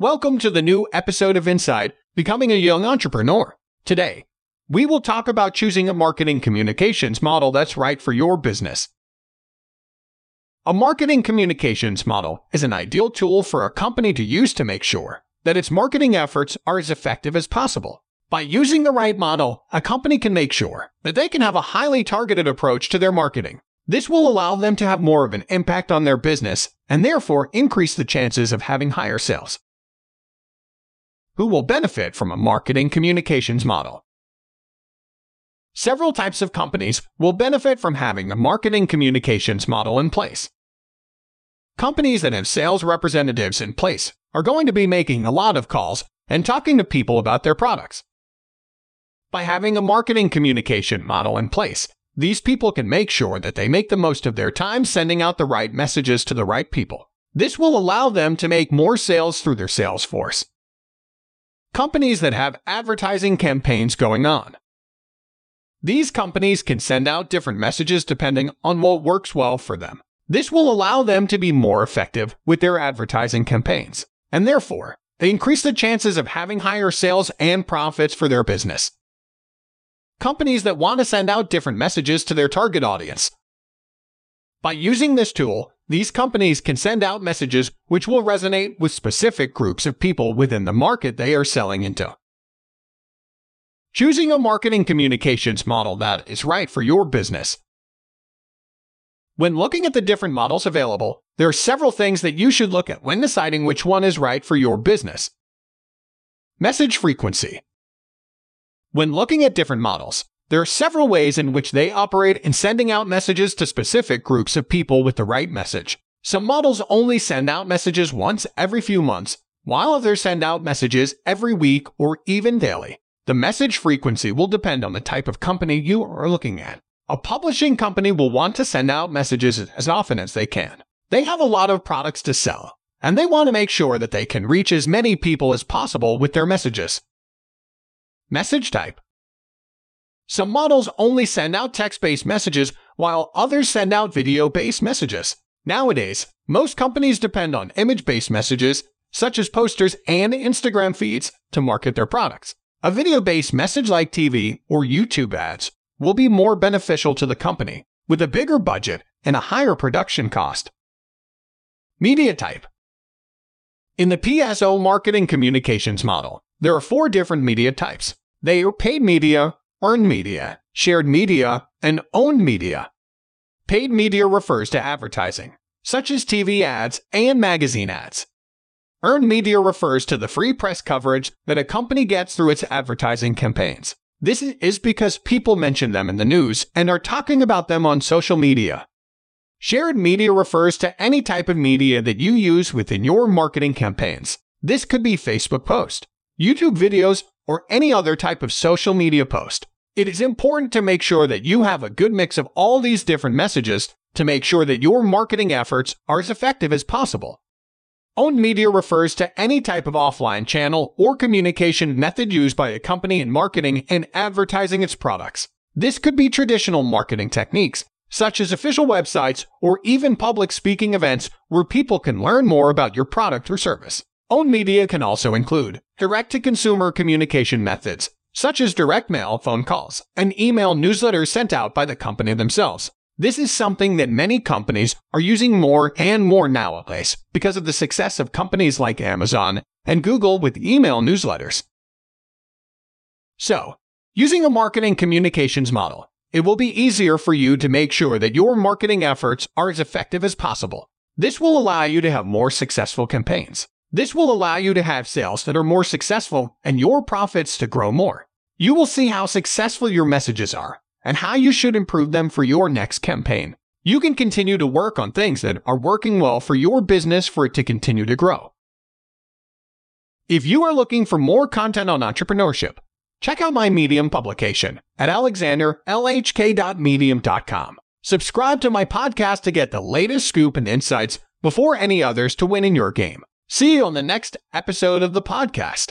Welcome to the new episode of Inside Becoming a Young Entrepreneur. Today, we will talk about choosing a marketing communications model that's right for your business. A marketing communications model is an ideal tool for a company to use to make sure that its marketing efforts are as effective as possible. By using the right model, a company can make sure that they can have a highly targeted approach to their marketing. This will allow them to have more of an impact on their business and therefore increase the chances of having higher sales. Who will benefit from a marketing communications model? Several types of companies will benefit from having a marketing communications model in place. Companies that have sales representatives in place are going to be making a lot of calls and talking to people about their products. By having a marketing communication model in place, these people can make sure that they make the most of their time sending out the right messages to the right people. This will allow them to make more sales through their sales force. Companies that have advertising campaigns going on. These companies can send out different messages depending on what works well for them. This will allow them to be more effective with their advertising campaigns, and therefore, they increase the chances of having higher sales and profits for their business. Companies that want to send out different messages to their target audience. By using this tool, these companies can send out messages which will resonate with specific groups of people within the market they are selling into. Choosing a marketing communications model that is right for your business. When looking at the different models available, there are several things that you should look at when deciding which one is right for your business. Message frequency. When looking at different models, there are several ways in which they operate in sending out messages to specific groups of people with the right message. Some models only send out messages once every few months, while others send out messages every week or even daily. The message frequency will depend on the type of company you are looking at. A publishing company will want to send out messages as often as they can. They have a lot of products to sell, and they want to make sure that they can reach as many people as possible with their messages. Message type Some models only send out text based messages, while others send out video based messages. Nowadays, most companies depend on image based messages, such as posters and Instagram feeds, to market their products. A video based message like TV or YouTube ads will be more beneficial to the company with a bigger budget and a higher production cost. Media type In the PESO marketing communications model, there are four different media types. They are paid media, earned media, shared media, and owned media. Paid media refers to advertising, such as TV ads and magazine ads. Earned media refers to the free press coverage that a company gets through its advertising campaigns. This is because people mention them in the news and are talking about them on social media. Shared media refers to any type of media that you use within your marketing campaigns. This could be Facebook post, YouTube videos, or any other type of social media post. It is important to make sure that you have a good mix of all these different messages to make sure that your marketing efforts are as effective as possible. Owned media refers to any type of offline channel or communication method used by a company in marketing and advertising its products. This could be traditional marketing techniques, such as official websites or even public speaking events where people can learn more about your product or service. Owned media can also include direct to consumer communication methods, such as direct mail phone calls and email newsletters sent out by the company themselves. This is something that many companies are using more and more nowadays because of the success of companies like Amazon and Google with email newsletters. So, using a marketing communications model, it will be easier for you to make sure that your marketing efforts are as effective as possible. This will allow you to have more successful campaigns. This will allow you to have sales that are more successful and your profits to grow more. You will see how successful your messages are and how you should improve them for your next campaign. You can continue to work on things that are working well for your business for it to continue to grow. If you are looking for more content on entrepreneurship, check out my Medium publication at alexanderlhk.medium.com. Subscribe to my podcast to get the latest scoop and insights before any others to win in your game. See you on the next episode of the podcast.